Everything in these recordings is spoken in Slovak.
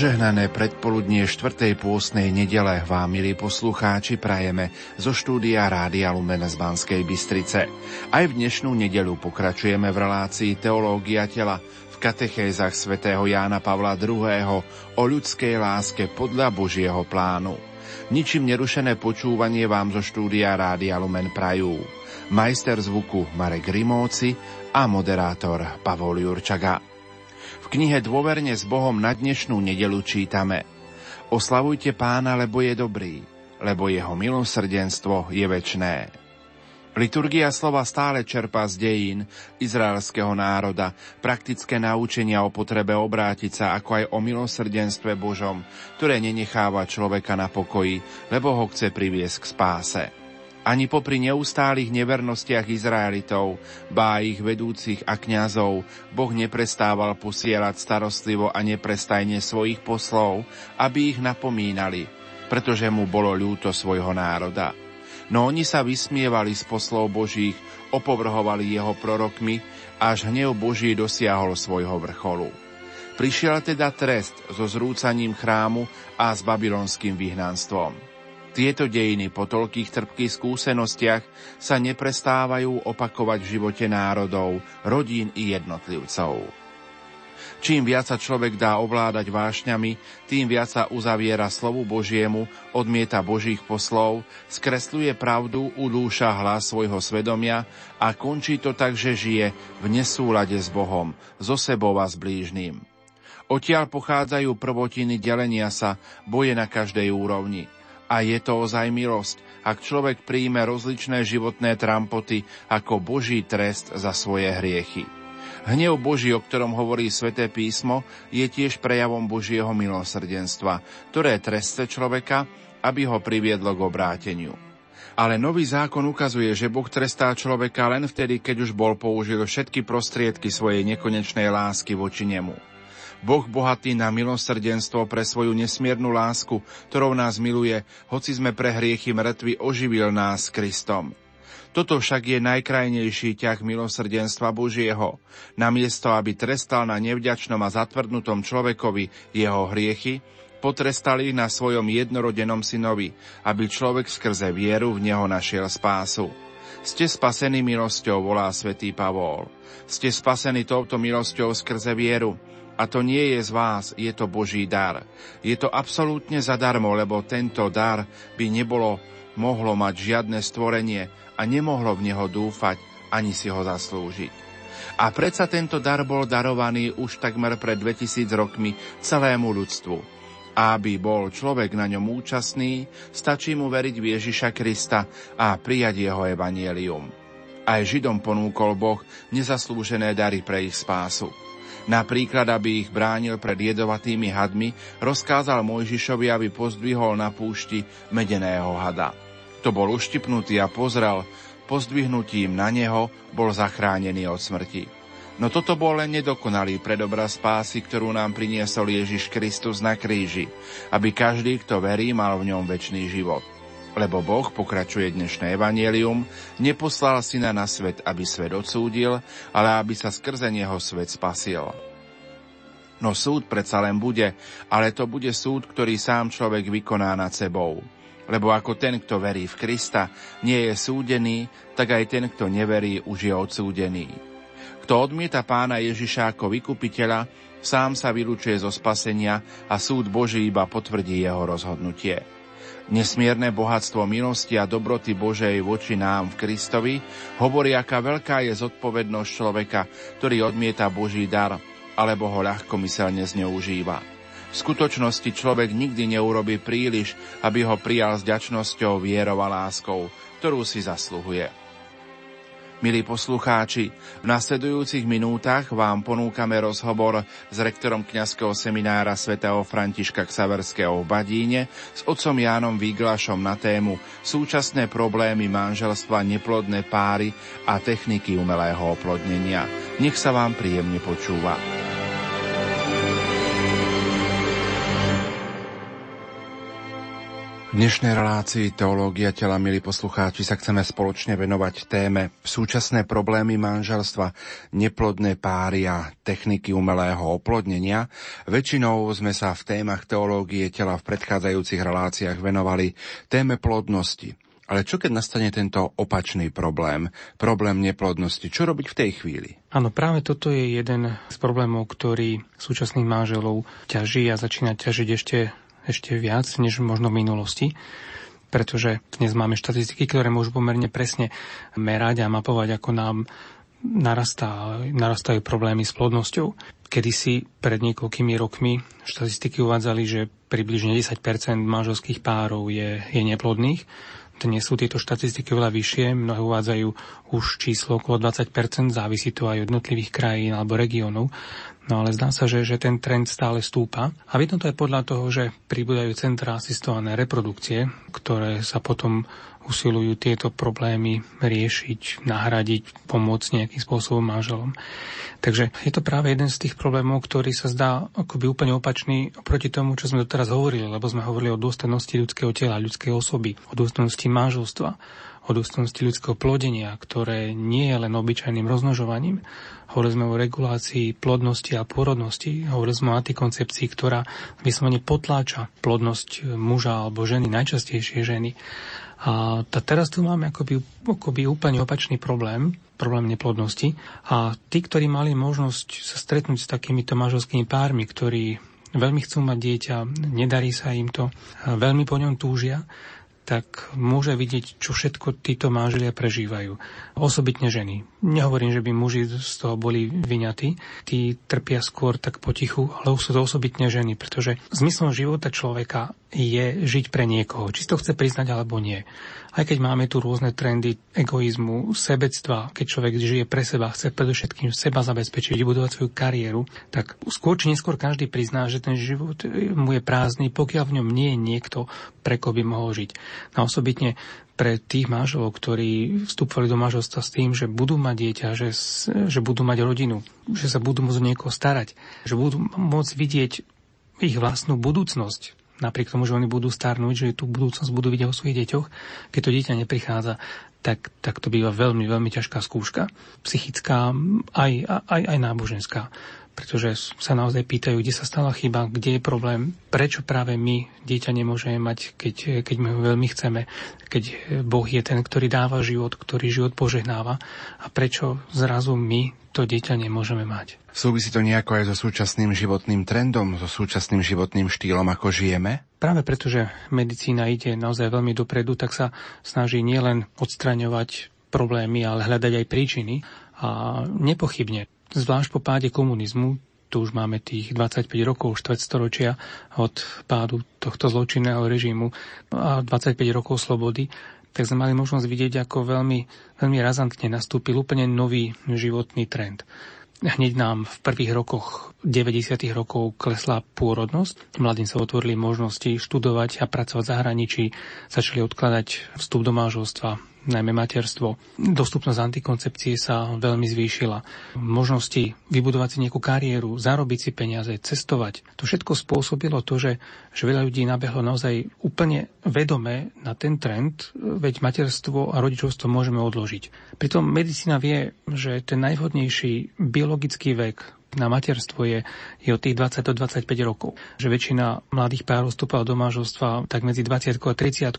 Požehnané predpoludnie 4. pôstnej nedele vám, milí poslucháči, prajeme zo štúdia Rádia Lumen z Banskej Bystrice. Aj v dnešnú nedelu pokračujeme v relácii Teológia tela v katechézach svätého Jána Pavla II. o ľudskej láske podľa Božieho plánu. Ničím nerušené počúvanie vám zo štúdia Rádia Lumen prajú majster zvuku Marek Rimóci a moderátor Pavol Jurčaga knihe Dôverne s Bohom na dnešnú nedelu čítame Oslavujte pána, lebo je dobrý, lebo jeho milosrdenstvo je väčné. Liturgia slova stále čerpá z dejín izraelského národa, praktické naučenia o potrebe obrátiť sa, ako aj o milosrdenstve Božom, ktoré nenecháva človeka na pokoji, lebo ho chce priviesť k spáse. Ani popri neustálých nevernostiach Izraelitov, bá ich vedúcich a kňazov, Boh neprestával posielať starostlivo a neprestajne svojich poslov, aby ich napomínali, pretože mu bolo ľúto svojho národa. No oni sa vysmievali z poslov Božích, opovrhovali jeho prorokmi, až hnev Boží dosiahol svojho vrcholu. Prišiel teda trest so zrúcaním chrámu a s babylonským vyhnanstvom. Tieto dejiny po toľkých trpkých skúsenostiach sa neprestávajú opakovať v živote národov, rodín i jednotlivcov. Čím viac sa človek dá ovládať vášňami, tým viac sa uzaviera slovu Božiemu, odmieta Božích poslov, skresľuje pravdu, udúša hlas svojho svedomia a končí to tak, že žije v nesúlade s Bohom, so sebou a s blížným. Odtiaľ pochádzajú prvotiny delenia sa, boje na každej úrovni – a je to ozaj milosť, ak človek príjme rozličné životné trampoty ako Boží trest za svoje hriechy. Hnev Boží, o ktorom hovorí sväté písmo, je tiež prejavom Božieho milosrdenstva, ktoré trestce človeka, aby ho priviedlo k obráteniu. Ale nový zákon ukazuje, že Boh trestá človeka len vtedy, keď už bol použil všetky prostriedky svojej nekonečnej lásky voči nemu. Boh bohatý na milosrdenstvo pre svoju nesmiernu lásku, ktorou nás miluje, hoci sme pre hriechy mŕtvi, oživil nás Kristom. Toto však je najkrajnejší ťah milosrdenstva Božieho. Namiesto, aby trestal na nevďačnom a zatvrdnutom človekovi jeho hriechy, potrestal ich na svojom jednorodenom synovi, aby človek skrze vieru v neho našiel spásu. Ste spasení milosťou, volá svätý Pavol. Ste spasení touto milosťou skrze vieru. A to nie je z vás, je to Boží dar. Je to absolútne zadarmo, lebo tento dar by nebolo mohlo mať žiadne stvorenie a nemohlo v neho dúfať ani si ho zaslúžiť. A predsa tento dar bol darovaný už takmer pred 2000 rokmi celému ľudstvu. A aby bol človek na ňom účastný, stačí mu veriť v Ježiša Krista a prijať jeho evanielium. Aj Židom ponúkol Boh nezaslúžené dary pre ich spásu. Napríklad, aby ich bránil pred jedovatými hadmi, rozkázal Mojžišovi, aby pozdvihol na púšti medeného hada. To bol uštipnutý a pozrel, pozdvihnutím na neho bol zachránený od smrti. No toto bol len nedokonalý predobraz spásy, ktorú nám priniesol Ježiš Kristus na kríži, aby každý, kto verí, mal v ňom väčší život. Lebo Boh, pokračuje dnešné evanielium, neposlal syna na svet, aby svet odsúdil, ale aby sa skrze neho svet spasil. No súd predsa len bude, ale to bude súd, ktorý sám človek vykoná nad sebou. Lebo ako ten, kto verí v Krista, nie je súdený, tak aj ten, kto neverí, už je odsúdený. Kto odmieta pána Ježiša ako vykupiteľa, sám sa vylúčuje zo spasenia a súd Boží iba potvrdí jeho rozhodnutie. Nesmierne bohatstvo milosti a dobroty Božej voči nám v Kristovi hovorí, aká veľká je zodpovednosť človeka, ktorý odmieta Boží dar alebo ho ľahkomyselne zneužíva. V skutočnosti človek nikdy neurobi príliš, aby ho prijal s ďačnosťou, vierou a láskou, ktorú si zasluhuje. Milí poslucháči, v nasledujúcich minútach vám ponúkame rozhovor s rektorom kňazského seminára svätého Františka Ksaverského v Badíne s otcom Jánom Výglašom na tému súčasné problémy manželstva, neplodné páry a techniky umelého oplodnenia. Nech sa vám príjemne počúva. Dnešnej relácii Teológia tela, milí poslucháči, sa chceme spoločne venovať téme súčasné problémy manželstva, neplodné páry a techniky umelého oplodnenia. Väčšinou sme sa v témach teológie tela v predchádzajúcich reláciách venovali téme plodnosti. Ale čo keď nastane tento opačný problém, problém neplodnosti? Čo robiť v tej chvíli? Áno, práve toto je jeden z problémov, ktorý súčasných manželov ťaží a začína ťažiť ešte ešte viac, než možno v minulosti pretože dnes máme štatistiky, ktoré môžu pomerne presne merať a mapovať, ako nám narastá, narastajú problémy s plodnosťou. Kedy si pred niekoľkými rokmi štatistiky uvádzali, že približne 10% manželských párov je, je neplodných. Dnes sú tieto štatistiky veľa vyššie, mnohé uvádzajú už číslo okolo 20% závisí to aj od jednotlivých krajín alebo regiónov. No ale zdá sa, že, že ten trend stále stúpa. A vidno to aj podľa toho, že pribúdajú centra asistované reprodukcie, ktoré sa potom usilujú tieto problémy riešiť, nahradiť, pomôcť nejakým spôsobom manželom. Takže je to práve jeden z tých problémov, ktorý sa zdá akoby úplne opačný oproti tomu, čo sme doteraz hovorili, lebo sme hovorili o dôstojnosti ľudského tela, ľudskej osoby, o dôstojnosti manželstva, o ľudského plodenia, ktoré nie je len obyčajným roznožovaním, Hovorili sme o regulácii plodnosti a pôrodnosti. Hovorili sme o antikoncepcii, ktorá vyslovene potláča plodnosť muža alebo ženy, najčastejšie ženy. A teraz tu máme akoby, akoby úplne opačný problém, problém neplodnosti. A tí, ktorí mali možnosť sa stretnúť s takýmito manželskými pármi, ktorí veľmi chcú mať dieťa, nedarí sa im to, veľmi po ňom túžia, tak môže vidieť, čo všetko títo manželia prežívajú. Osobitne ženy. Nehovorím, že by muži z toho boli vyňatí. Tí trpia skôr tak potichu, ale sú to osobitne ženy, pretože zmyslom života človeka je žiť pre niekoho, či to chce priznať alebo nie. Aj keď máme tu rôzne trendy egoizmu, sebectva, keď človek žije pre seba, chce predovšetkým seba zabezpečiť, vybudovať svoju kariéru, tak skôr či neskôr každý prizná, že ten život mu je prázdny, pokiaľ v ňom nie je niekto, pre koho by mohol žiť. Na osobitne pre tých manželov, ktorí vstupovali do manželstva s tým, že budú mať dieťa, že, že budú mať rodinu, že sa budú môcť o niekoho starať, že budú môcť vidieť ich vlastnú budúcnosť, napriek tomu, že oni budú starnúť, že tú budúcnosť budú vidieť o svojich deťoch, keď to dieťa neprichádza, tak, tak to býva veľmi, veľmi ťažká skúška. Psychická, aj, aj, aj náboženská. Pretože sa naozaj pýtajú, kde sa stala chyba, kde je problém, prečo práve my dieťa nemôžeme mať, keď, keď my ho veľmi chceme, keď Boh je ten, ktorý dáva život, ktorý život požehnáva a prečo zrazu my to dieťa nemôžeme mať. Súvisí to nejako aj so súčasným životným trendom, so súčasným životným štýlom, ako žijeme? Práve preto, že medicína ide naozaj veľmi dopredu, tak sa snaží nielen odstraňovať problémy, ale hľadať aj príčiny. A nepochybne, zvlášť po páde komunizmu, tu už máme tých 25 rokov, štvrtstoročia od pádu tohto zločinného režimu a 25 rokov slobody, tak sme mali možnosť vidieť, ako veľmi, veľmi razantne nastúpil úplne nový životný trend. Hneď nám v prvých rokoch 90. rokov klesla pôrodnosť. Mladým sa otvorili možnosti študovať a pracovať v zahraničí, začali odkladať vstup do manželstva, najmä materstvo. Dostupnosť antikoncepcie sa veľmi zvýšila. Možnosti vybudovať si nejakú kariéru, zarobiť si peniaze, cestovať. To všetko spôsobilo to, že, že veľa ľudí nabehlo naozaj úplne vedome na ten trend, veď materstvo a rodičovstvo môžeme odložiť. Pritom medicína vie, že ten najvhodnejší biologický vek na materstvo je, je od tých 20 do 25 rokov. Že väčšina mladých párov vstúpala do manželstva tak medzi 20 a 30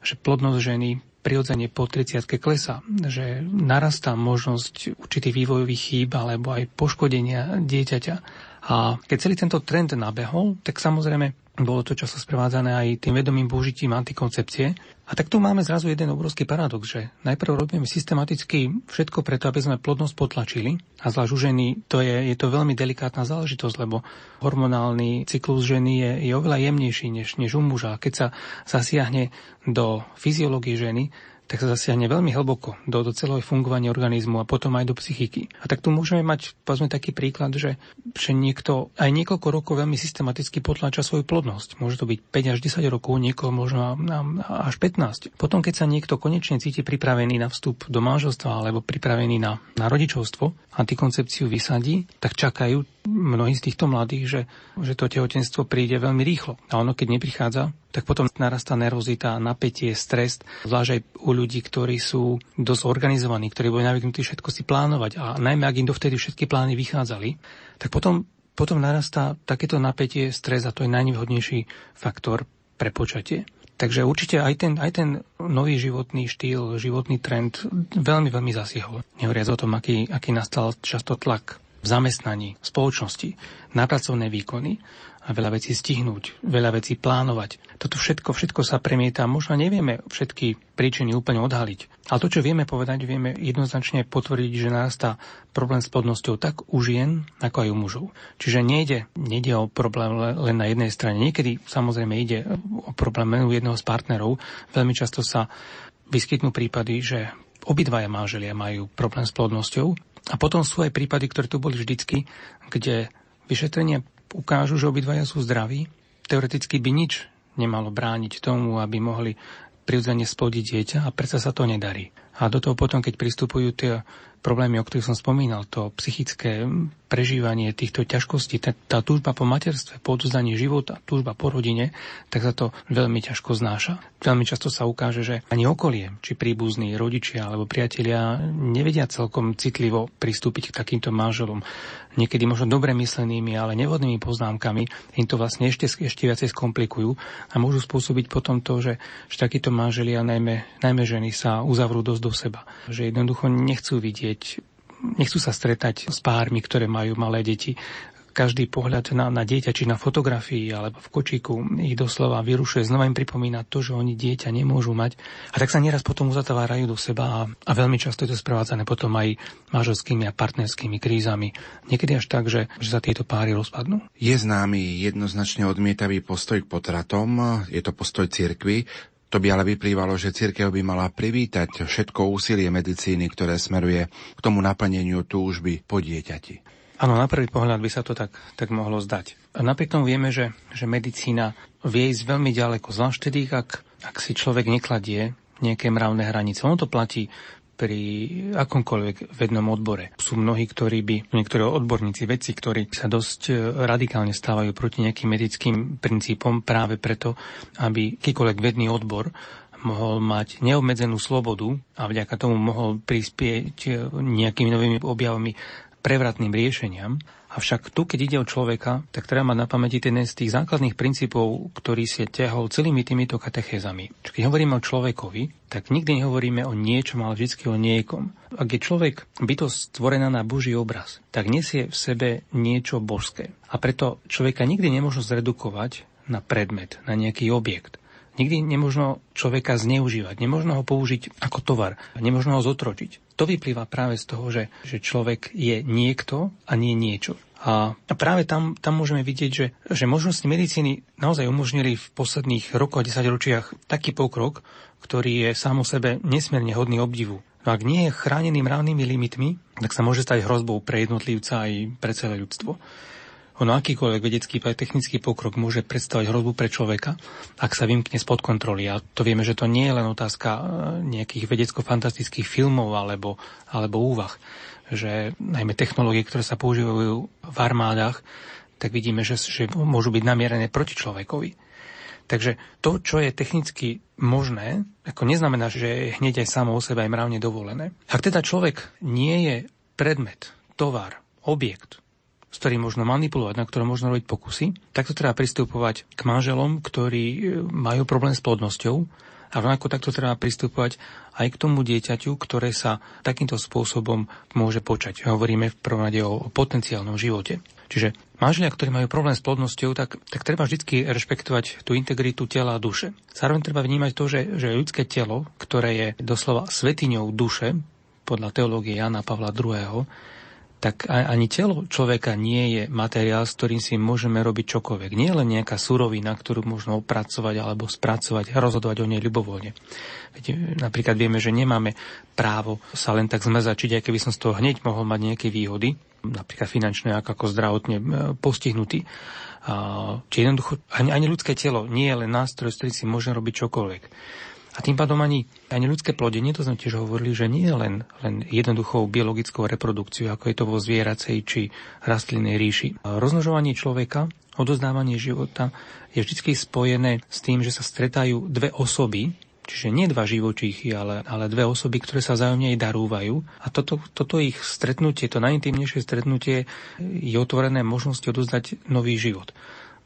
že plodnosť ženy prirodzene po 30 klesa, že narastá možnosť určitých vývojových chýb alebo aj poškodenia dieťaťa. A keď celý tento trend nabehol, tak samozrejme bolo to často sprevádzané aj tým vedomým použitím antikoncepcie. A tak tu máme zrazu jeden obrovský paradox, že najprv robíme systematicky všetko preto, aby sme plodnosť potlačili. A zvlášť u ženy to je, je to veľmi delikátna záležitosť, lebo hormonálny cyklus ženy je, je oveľa jemnejší než, než u muža. Keď sa zasiahne do fyziológie ženy, tak sa zasiahne veľmi hlboko do, do celého fungovania organizmu a potom aj do psychiky. A tak tu môžeme mať, povedzme, taký príklad, že, že niekto aj niekoľko rokov veľmi systematicky potláča svoju plodnosť. Môže to byť 5 až 10 rokov, niekoho možno až 15. Potom, keď sa niekto konečne cíti pripravený na vstup do manželstva alebo pripravený na, na rodičovstvo, antikoncepciu vysadí, tak čakajú mnohí z týchto mladých, že, že to tehotenstvo príde veľmi rýchlo. A ono, keď neprichádza, tak potom narastá nervozita, napätie, stres, zvlášť aj u ľudí, ktorí sú dosť organizovaní, ktorí boli navyknutí všetko si plánovať. A najmä, ak im dovtedy všetky plány vychádzali, tak potom, potom narastá takéto napätie, stres a to je najnevhodnejší faktor pre počatie. Takže určite aj ten, aj ten nový životný štýl, životný trend veľmi, veľmi zasiahol. Nehovoriac o tom, aký, aký nastal často tlak v zamestnaní, v spoločnosti, na pracovné výkony a veľa vecí stihnúť, veľa vecí plánovať. Toto všetko, všetko sa premieta. Možno nevieme všetky príčiny úplne odhaliť. Ale to, čo vieme povedať, vieme jednoznačne potvrdiť, že narastá problém s plodnosťou tak u žien, ako aj u mužov. Čiže nejde, nejde o problém len na jednej strane. Niekedy samozrejme ide o problém u jedného z partnerov. Veľmi často sa vyskytnú prípady, že obidvaja manželia majú problém s plodnosťou a potom sú aj prípady, ktoré tu boli vždycky, kde vyšetrenia ukážu, že obidvaja sú zdraví. Teoreticky by nič nemalo brániť tomu, aby mohli prirodzene splodiť dieťa a predsa sa to nedarí. A do toho potom, keď pristupujú tie problémy, o ktorých som spomínal, to psychické prežívanie týchto ťažkostí, tá, tá túžba po materstve, po odozdaní života, túžba po rodine, tak sa to veľmi ťažko znáša. Veľmi často sa ukáže, že ani okolie, či príbuzní, rodičia alebo priatelia nevedia celkom citlivo pristúpiť k takýmto manželom. Niekedy možno dobre myslenými, ale nevhodnými poznámkami im to vlastne ešte, ešte viacej skomplikujú a môžu spôsobiť potom to, že, že takíto manželia, najmä, najmä ženy, sa uzavrú dosť do seba. Že jednoducho nechcú vidieť vidieť nechcú sa stretať s pármi, ktoré majú malé deti. Každý pohľad na, na dieťa, či na fotografii alebo v kočíku, ich doslova vyrušuje. Znova im pripomína to, že oni dieťa nemôžu mať. A tak sa nieraz potom uzatvárajú do seba a, a veľmi často je to sprevádzané potom aj manželskými a partnerskými krízami. Niekedy až tak, že, že sa tieto páry rozpadnú. Je známy jednoznačne odmietavý postoj k potratom, je to postoj cirkvy. To by ale vyplývalo, že církev by mala privítať všetko úsilie medicíny, ktoré smeruje k tomu naplneniu túžby po dieťati. Áno, na prvý pohľad by sa to tak, tak mohlo zdať. A napriek tomu vieme, že, že medicína vie ísť veľmi ďaleko, zvlášť tedy, ak, ak si človek nekladie nejaké mravné hranice. Ono to platí pri akomkoľvek vednom odbore. Sú mnohí, ktorí by, niektorí odborníci, vedci, ktorí sa dosť e, radikálne stávajú proti nejakým medickým princípom práve preto, aby akýkoľvek vedný odbor mohol mať neobmedzenú slobodu a vďaka tomu mohol prispieť e, nejakými novými objavami prevratným riešeniam. Avšak tu, keď ide o človeka, tak treba mať na pamäti ten z tých základných princípov, ktorý si ťahol celými týmito katechézami. Čiže keď hovoríme o človekovi, tak nikdy nehovoríme o niečom, ale vždy o niekom. Ak je človek bytosť stvorená na Boží obraz, tak nesie v sebe niečo božské. A preto človeka nikdy nemôžno zredukovať na predmet, na nejaký objekt. Nikdy nemožno človeka zneužívať, nemožno ho použiť ako tovar, nemožno ho zotročiť. To vyplýva práve z toho, že, že človek je niekto a nie niečo. A práve tam, tam môžeme vidieť, že, že možnosti medicíny naozaj umožnili v posledných rokoch a desaťročiach taký pokrok, ktorý je sám o sebe nesmierne hodný obdivu. No ak nie je chránený mravnými limitmi, tak sa môže stať hrozbou pre jednotlivca aj pre celé ľudstvo. Ono akýkoľvek vedecký a technický pokrok môže predstavať hrozbu pre človeka, ak sa vymkne spod kontroly. A to vieme, že to nie je len otázka e, nejakých vedecko-fantastických filmov alebo, alebo úvah. Že najmä technológie, ktoré sa používajú v armádach, tak vidíme, že, že môžu byť namierené proti človekovi. Takže to, čo je technicky možné, ako neznamená, že je hneď aj samo o sebe aj mravne dovolené. Ak teda človek nie je predmet, tovar, objekt, s ktorým možno manipulovať, na ktorom možno robiť pokusy, takto treba pristupovať k manželom, ktorí e, majú problém s plodnosťou a rovnako takto treba pristupovať aj k tomu dieťaťu, ktoré sa takýmto spôsobom môže počať. Hovoríme v prvom rade o potenciálnom živote. Čiže manželia, ktorí majú problém s plodnosťou, tak, tak treba vždy rešpektovať tú integritu tela a duše. Zároveň treba vnímať to, že, že ľudské telo, ktoré je doslova svetiňou duše, podľa teológie Jana Pavla II., tak ani telo človeka nie je materiál, s ktorým si môžeme robiť čokoľvek. Nie len nejaká surovina, ktorú možno opracovať alebo spracovať a rozhodovať o nej ľubovoľne. Veď, napríklad vieme, že nemáme právo sa len tak zmrzačiť, aj keby som z toho hneď mohol mať nejaké výhody, napríklad finančné, ako, zdravotne e, postihnutý. A, či jednoducho ani, ani ľudské telo nie je len nástroj, s ktorým si môžeme robiť čokoľvek. A tým pádom ani, ani ľudské plodenie, to sme tiež hovorili, že nie je len, len jednoduchou biologickou reprodukciou, ako je to vo zvieracej či rastlinnej ríši. Rozmnožovanie človeka, odozdávanie života je vždy spojené s tým, že sa stretajú dve osoby, Čiže nie dva živočíchy, ale, ale dve osoby, ktoré sa vzájomne aj darúvajú. A toto, toto ich stretnutie, to najintimnejšie stretnutie je otvorené možnosti odozdať nový život.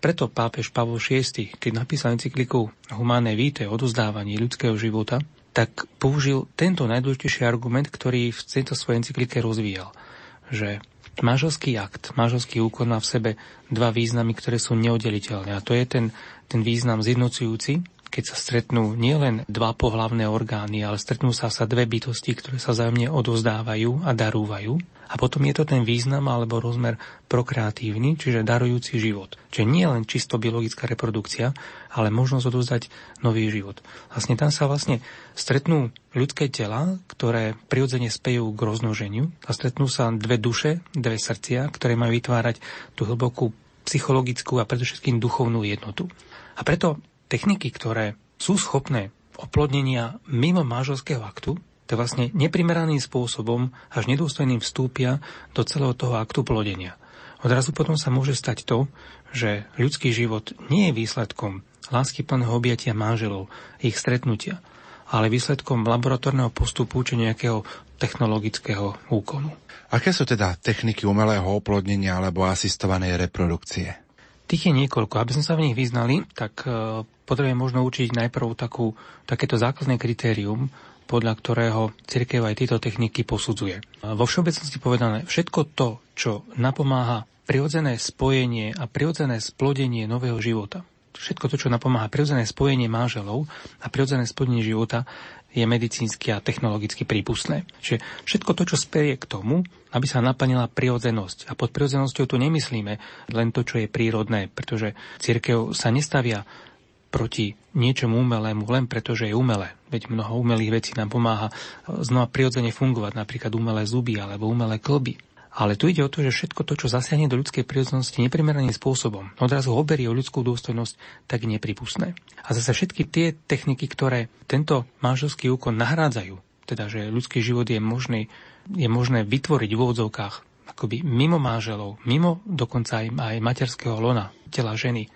Preto pápež Pavol VI, keď napísal encykliku Humane Vitae, odozdávaní ľudského života, tak použil tento najdôležitejší argument, ktorý v tejto svojej encyklike rozvíjal, že manželský akt, manželský úkon má v sebe dva významy, ktoré sú neoddeliteľné. A to je ten, ten význam zjednocujúci, keď sa stretnú nielen dva pohlavné orgány, ale stretnú sa sa dve bytosti, ktoré sa zájomne odozdávajú a darúvajú. A potom je to ten význam alebo rozmer prokreatívny, čiže darujúci život. Čiže nie len čisto biologická reprodukcia, ale možnosť odozdať nový život. Vlastne tam sa vlastne stretnú ľudské tela, ktoré prirodzene spejú k roznoženiu a stretnú sa dve duše, dve srdcia, ktoré majú vytvárať tú hlbokú psychologickú a predovšetkým duchovnú jednotu. A preto techniky, ktoré sú schopné oplodnenia mimo manželského aktu, to vlastne neprimeraným spôsobom až nedôstojným vstúpia do celého toho aktu plodenia. Odrazu potom sa môže stať to, že ľudský život nie je výsledkom lásky plného objatia manželov, ich stretnutia, ale výsledkom laboratórneho postupu či nejakého technologického úkonu. Aké sú teda techniky umelého oplodnenia alebo asistovanej reprodukcie? Tých je niekoľko. Aby sme sa v nich vyznali, tak e, potrebujeme možno učiť najprv takú, takéto základné kritérium, podľa ktorého cirkev aj tieto techniky posudzuje. Vo všeobecnosti povedané, všetko to, čo napomáha prirodzené spojenie a prirodzené splodenie nového života, všetko to, čo napomáha prirodzené spojenie manželov a prirodzené splodenie života, je medicínsky a technologicky prípustné. Čiže všetko to, čo speje k tomu, aby sa naplnila prirodzenosť. A pod prirodzenosťou tu nemyslíme len to, čo je prírodné, pretože církev sa nestavia proti niečomu umelému len preto, že je umelé. Veď mnoho umelých vecí nám pomáha znova prirodzene fungovať, napríklad umelé zuby alebo umelé klby. Ale tu ide o to, že všetko to, čo zasiahne do ľudskej prírodzenosti neprimeraným spôsobom, odrazu oberie o ľudskú dôstojnosť, tak je nepripustné. A zase všetky tie techniky, ktoré tento manželský úkon nahrádzajú, teda že ľudský život je možný, je možné vytvoriť v úvodzovkách akoby mimo manželov, mimo dokonca aj, aj materského lona, tela ženy,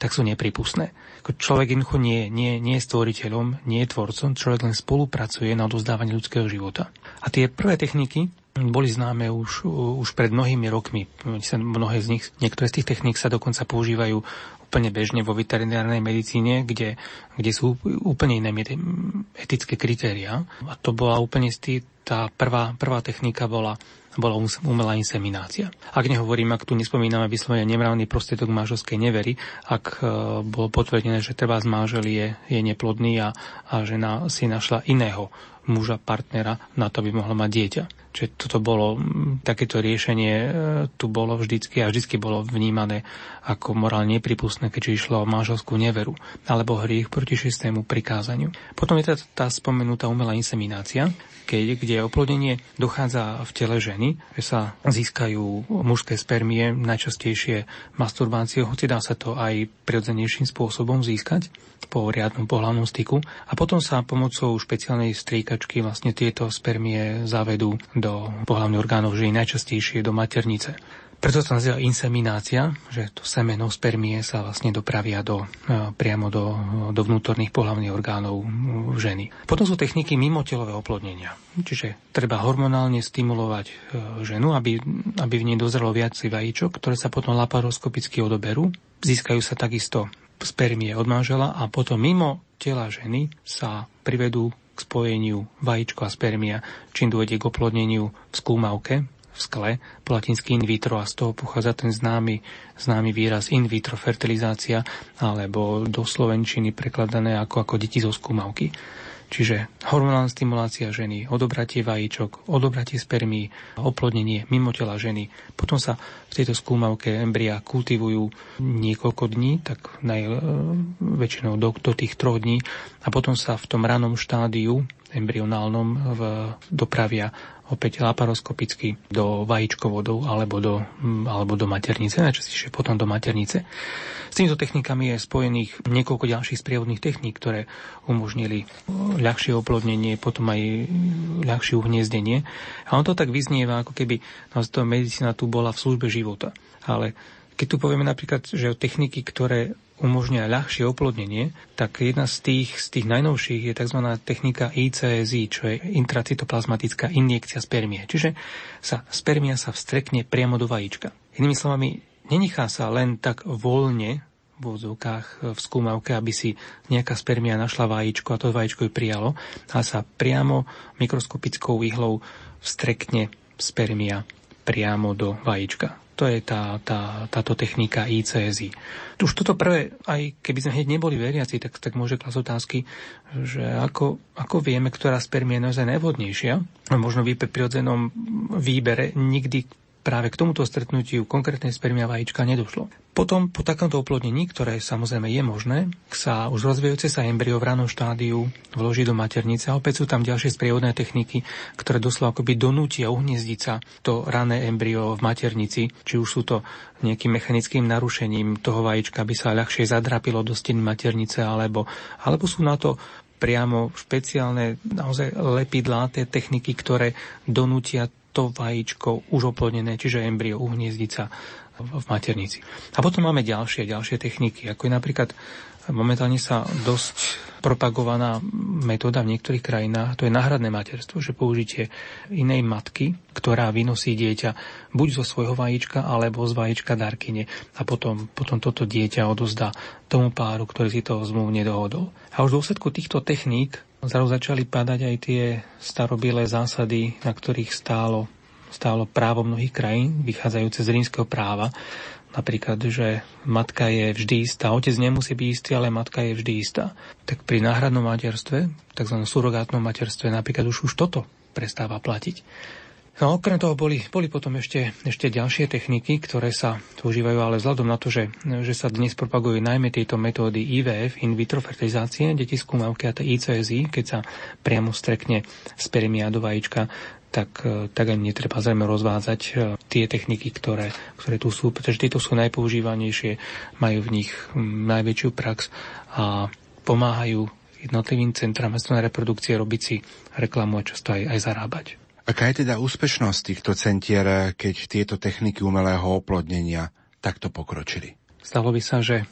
tak sú nepripustné. Človek jednoducho nie, nie, nie je stvoriteľom, nie je tvorcom, človek len spolupracuje na odozdávaní ľudského života. A tie prvé techniky, boli známe už, už pred mnohými rokmi. Mnohé z nich, niektoré z tých techník sa dokonca používajú úplne bežne vo veterinárnej medicíne, kde, kde sú úplne iné etické kritéria. A to bola úplne stý, tá prvá, prvá technika bola bola umelá inseminácia. Ak nehovorím, ak tu nespomíname vyslovene nemravný prostriedok manželskej nevery, ak e, bolo potvrdené, že treba z manžel je, je neplodný a, a žena si našla iného muža, partnera na to, aby mohla mať dieťa. Čiže toto bolo, takéto riešenie e, tu bolo vždycky a vždycky bolo vnímané ako morálne nepripustné, keďže išlo o manželskú neveru alebo hriech proti šestému prikázaniu. Potom je tá, tá spomenutá umelá inseminácia, keď, kde oplodnenie dochádza v tele ženy, že sa získajú mužské spermie, najčastejšie masturbáciou, hoci dá sa to aj prirodzenejším spôsobom získať po riadnom pohľavnom styku a potom sa pomocou špeciálnej stríkačky vlastne tieto spermie zavedú do pohľavných orgánov ženy, najčastejšie do maternice. Preto sa nazýva inseminácia, že to semeno spermie sa vlastne dopravia do, e, priamo do, do vnútorných pohľavných orgánov ženy. Potom sú techniky mimotelové oplodnenia. Čiže treba hormonálne stimulovať e, ženu, aby, aby v nej dozrelo viac vajíčok, ktoré sa potom laparoskopicky odoberú. Získajú sa takisto spermie od manžela a potom mimo tela ženy sa privedú k spojeniu vajíčko a spermia, čím dôjde k oplodneniu v skúmavke, v skle, po latinsky in vitro a z toho pochádza ten známy, známy výraz in vitro fertilizácia alebo do slovenčiny prekladané ako, ako deti zo skúmavky. Čiže hormonálna stimulácia ženy, odobratie vajíčok, odobratie spermí, oplodnenie mimo tela ženy. Potom sa v tejto skúmavke embria kultivujú niekoľko dní, tak naj, väčšinou do, do tých troch dní a potom sa v tom ranom štádiu embryonálnom v, dopravia opäť laparoskopicky do vajíčkovodov alebo do, mm, alebo do maternice, najčastejšie potom do maternice. S týmito technikami je spojených niekoľko ďalších sprievodných techník, ktoré umožnili ľahšie oplodnenie, potom aj ľahšie uhniezdenie. A on to tak vyznieva, ako keby to medicína tu bola v službe života. Ale keď tu povieme napríklad, že o techniky, ktoré umožňuje ľahšie oplodnenie, tak jedna z tých, z tých najnovších je tzv. technika ICSI, čo je intracytoplazmatická injekcia spermie. Čiže sa spermia sa vstrekne priamo do vajíčka. Inými slovami, nenechá sa len tak voľne v úzovkách v skúmavke, aby si nejaká spermia našla vajíčko a to vajíčko ju prijalo, a sa priamo mikroskopickou výhlou vstrekne spermia priamo do vajíčka. To je tá, tá, táto technika ICSI. Už toto prvé, aj keby sme hneď neboli veriaci, tak, tak môže klas otázky, že ako, ako vieme, ktorá spermia je naozaj najvhodnejšia. Možno vy pri prirodzenom výbere nikdy práve k tomuto stretnutiu konkrétnej spermia vajíčka nedošlo. Potom po takomto oplodnení, ktoré samozrejme je možné, sa už rozvíjajúce sa embryo v ranom štádiu vloží do maternice a opäť sú tam ďalšie sprievodné techniky, ktoré doslova akoby donútia uhniezdiť sa to rané embryo v maternici, či už sú to nejakým mechanickým narušením toho vajíčka, aby sa ľahšie zadrapilo do steny maternice, alebo, alebo sú na to priamo špeciálne naozaj lepidlá, tie techniky, ktoré donútia to vajíčko už oplodnené, čiže embryo uhniezdiť sa v maternici. A potom máme ďalšie, ďalšie techniky, ako je napríklad momentálne sa dosť propagovaná metóda v niektorých krajinách, to je náhradné materstvo, že použitie inej matky, ktorá vynosí dieťa buď zo svojho vajíčka, alebo z vajíčka darkyne a potom, potom toto dieťa odozdá tomu páru, ktorý si to zmluvne dohodol. A už v dôsledku týchto techník Zrazu začali padať aj tie starobilé zásady, na ktorých stálo, stálo právo mnohých krajín, vychádzajúce z rímskeho práva. Napríklad, že matka je vždy istá, otec nemusí byť istý, ale matka je vždy istá. Tak pri náhradnom materstve, tzv. surogátnom materstve, napríklad už, už toto prestáva platiť. No okrem toho boli, boli potom ešte, ešte ďalšie techniky, ktoré sa používajú, ale vzhľadom na to, že, že sa dnes propagujú najmä tieto metódy IVF, in vitro fertilizácie, deti skúmavky a ICSI, keď sa priamo strekne spermia do vajíčka, tak, tak ani netreba zrejme rozvádzať e, tie techniky, ktoré, ktoré tu sú, pretože tieto sú najpoužívanejšie, majú v nich najväčšiu prax a pomáhajú jednotlivým centram reprodukcie robiť si reklamu a často aj, aj zarábať. Aká je teda úspešnosť týchto centier, keď tieto techniky umelého oplodnenia takto pokročili? Stalo by sa, že,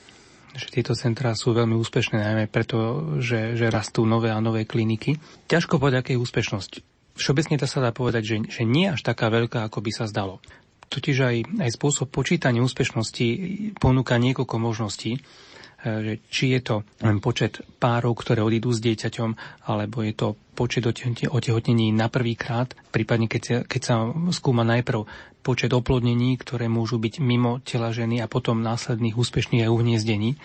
že tieto centrá sú veľmi úspešné, najmä preto, že, že rastú nové a nové kliniky. Ťažko povedať, aká je úspešnosť. Všeobecne to sa dá povedať, že, že nie až taká veľká, ako by sa zdalo. Totiž aj, aj spôsob počítania úspešnosti ponúka niekoľko možností či je to počet párov, ktoré odídu s dieťaťom, alebo je to počet otehotnení na prvý krát, prípadne keď sa, keď sa skúma najprv počet oplodnení, ktoré môžu byť mimo tela ženy a potom následných úspešných aj uhniezdení.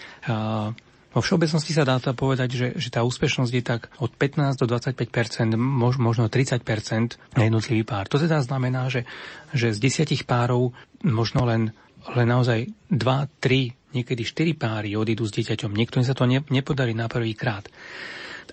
Vo všeobecnosti sa dá povedať, že, že tá úspešnosť je tak od 15 do 25% možno 30 na jednotlivý pár. To teda znamená, že, že z desiatich párov možno len, len naozaj 2, 3 niekedy štyri páry odídu s dieťaťom. Niektorým sa to ne, nepodarí na prvý krát.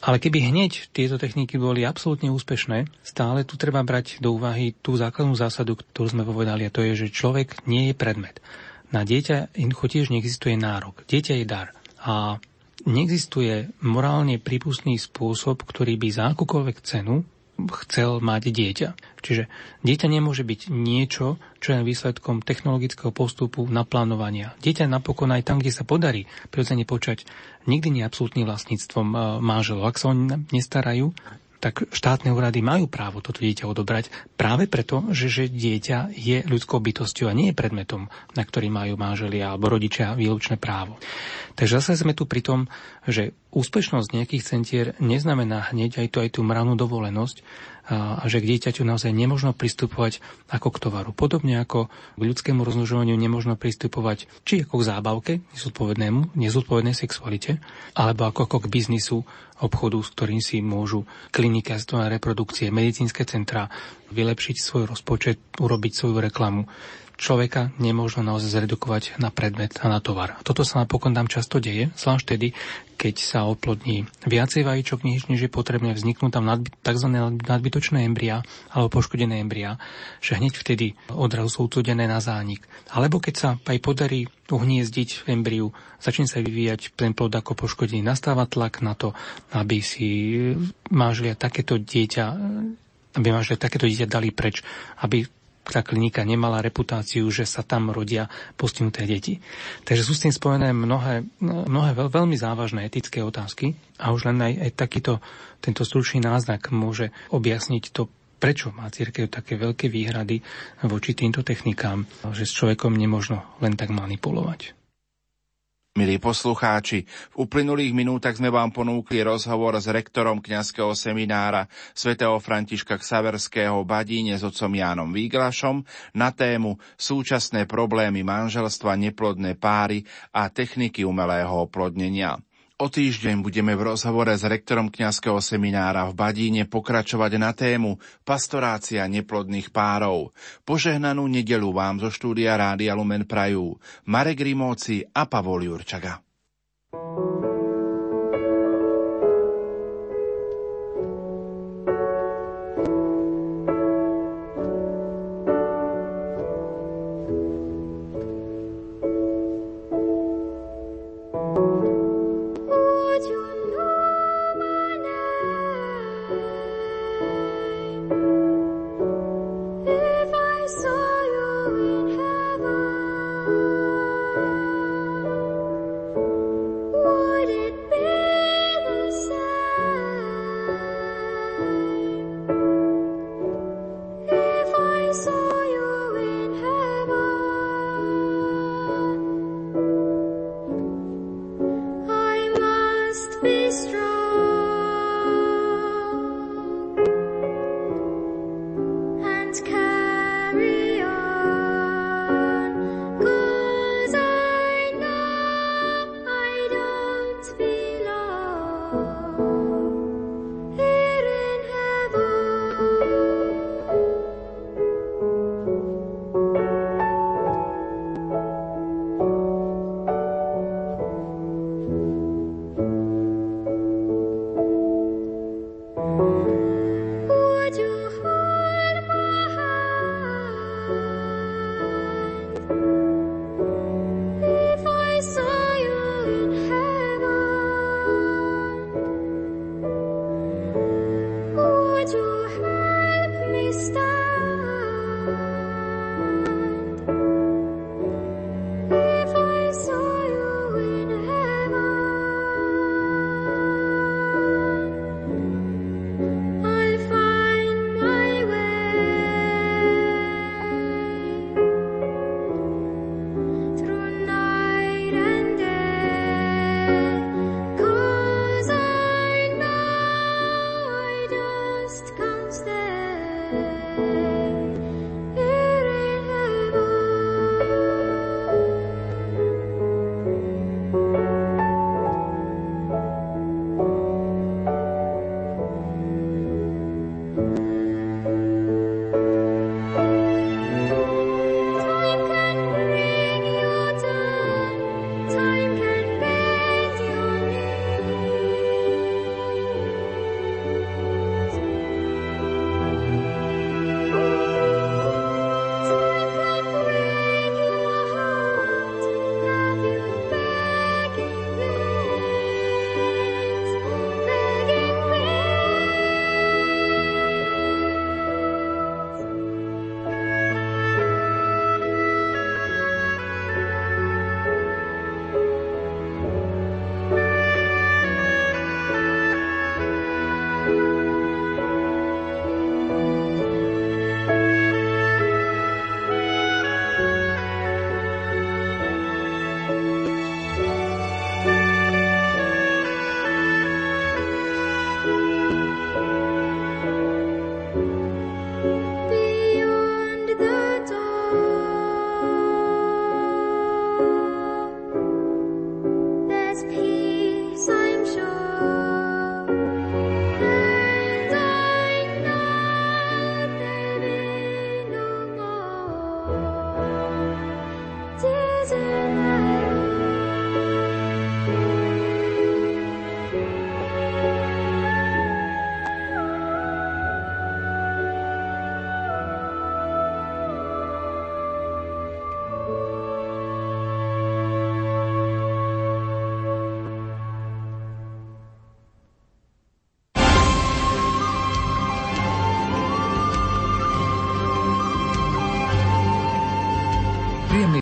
Ale keby hneď tieto techniky boli absolútne úspešné, stále tu treba brať do úvahy tú základnú zásadu, ktorú sme povedali, a to je, že človek nie je predmet. Na dieťa tiež neexistuje nárok. Dieťa je dar. A neexistuje morálne prípustný spôsob, ktorý by za akúkoľvek cenu chcel mať dieťa. Čiže dieťa nemôže byť niečo, čo je výsledkom technologického postupu naplánovania. Dieťa napokon aj tam, kde sa podarí prirodzene počať, nikdy nie absolútnym vlastníctvom e, manželov. Ak sa oni nestarajú, tak štátne úrady majú právo toto dieťa odobrať práve preto, že, že dieťa je ľudskou bytosťou a nie je predmetom, na ktorý majú manželia alebo rodičia výlučné právo. Takže zase sme tu pri tom, že úspešnosť nejakých centier neznamená hneď aj, to, aj tú mravnú dovolenosť, a že k dieťaťu naozaj nemožno pristupovať ako k tovaru. Podobne ako k ľudskému rozmnožovaniu nemožno pristupovať či ako k zábavke, nezodpovednému, nezodpovednej sexualite, alebo ako, ako k biznisu, obchodu, s ktorým si môžu kliniky asistované reprodukcie, medicínske centra vylepšiť svoj rozpočet, urobiť svoju reklamu. človeka nemôžno naozaj zredukovať na predmet a na tovar. Toto sa napokon tam často deje, zvlášť tedy, keď sa oplodní viacej vajíčok, než, než je potrebné, vzniknú tam nadby, tzv. nadbytočné embria alebo poškodené embria, že hneď vtedy odrazu sú odsudené na zánik. Alebo keď sa aj podarí uhniezdiť v embriu, začne sa vyvíjať ten plod ako poškodený. Nastáva tlak na to, aby si manželia takéto dieťa aby manželia takéto dieťa dali preč, aby tá klinika nemala reputáciu, že sa tam rodia postihnuté deti. Takže sú s tým spojené mnohé, mnohé veľ, veľmi závažné etické otázky a už len aj, aj takýto, tento stručný náznak môže objasniť to, prečo má církev také veľké výhrady voči týmto technikám, že s človekom nemožno len tak manipulovať. Milí poslucháči, v uplynulých minútach sme vám ponúkli rozhovor s rektorom kňazského seminára svätého Františka Ksaverského Badíne s otcom Jánom Výglašom na tému súčasné problémy manželstva, neplodné páry a techniky umelého oplodnenia. O týždeň budeme v rozhovore s rektorom kňazského seminára v Badíne pokračovať na tému Pastorácia neplodných párov. Požehnanú nedelu vám zo štúdia Rádia Lumen Prajú Marek Rimóci a Pavol Jurčaga.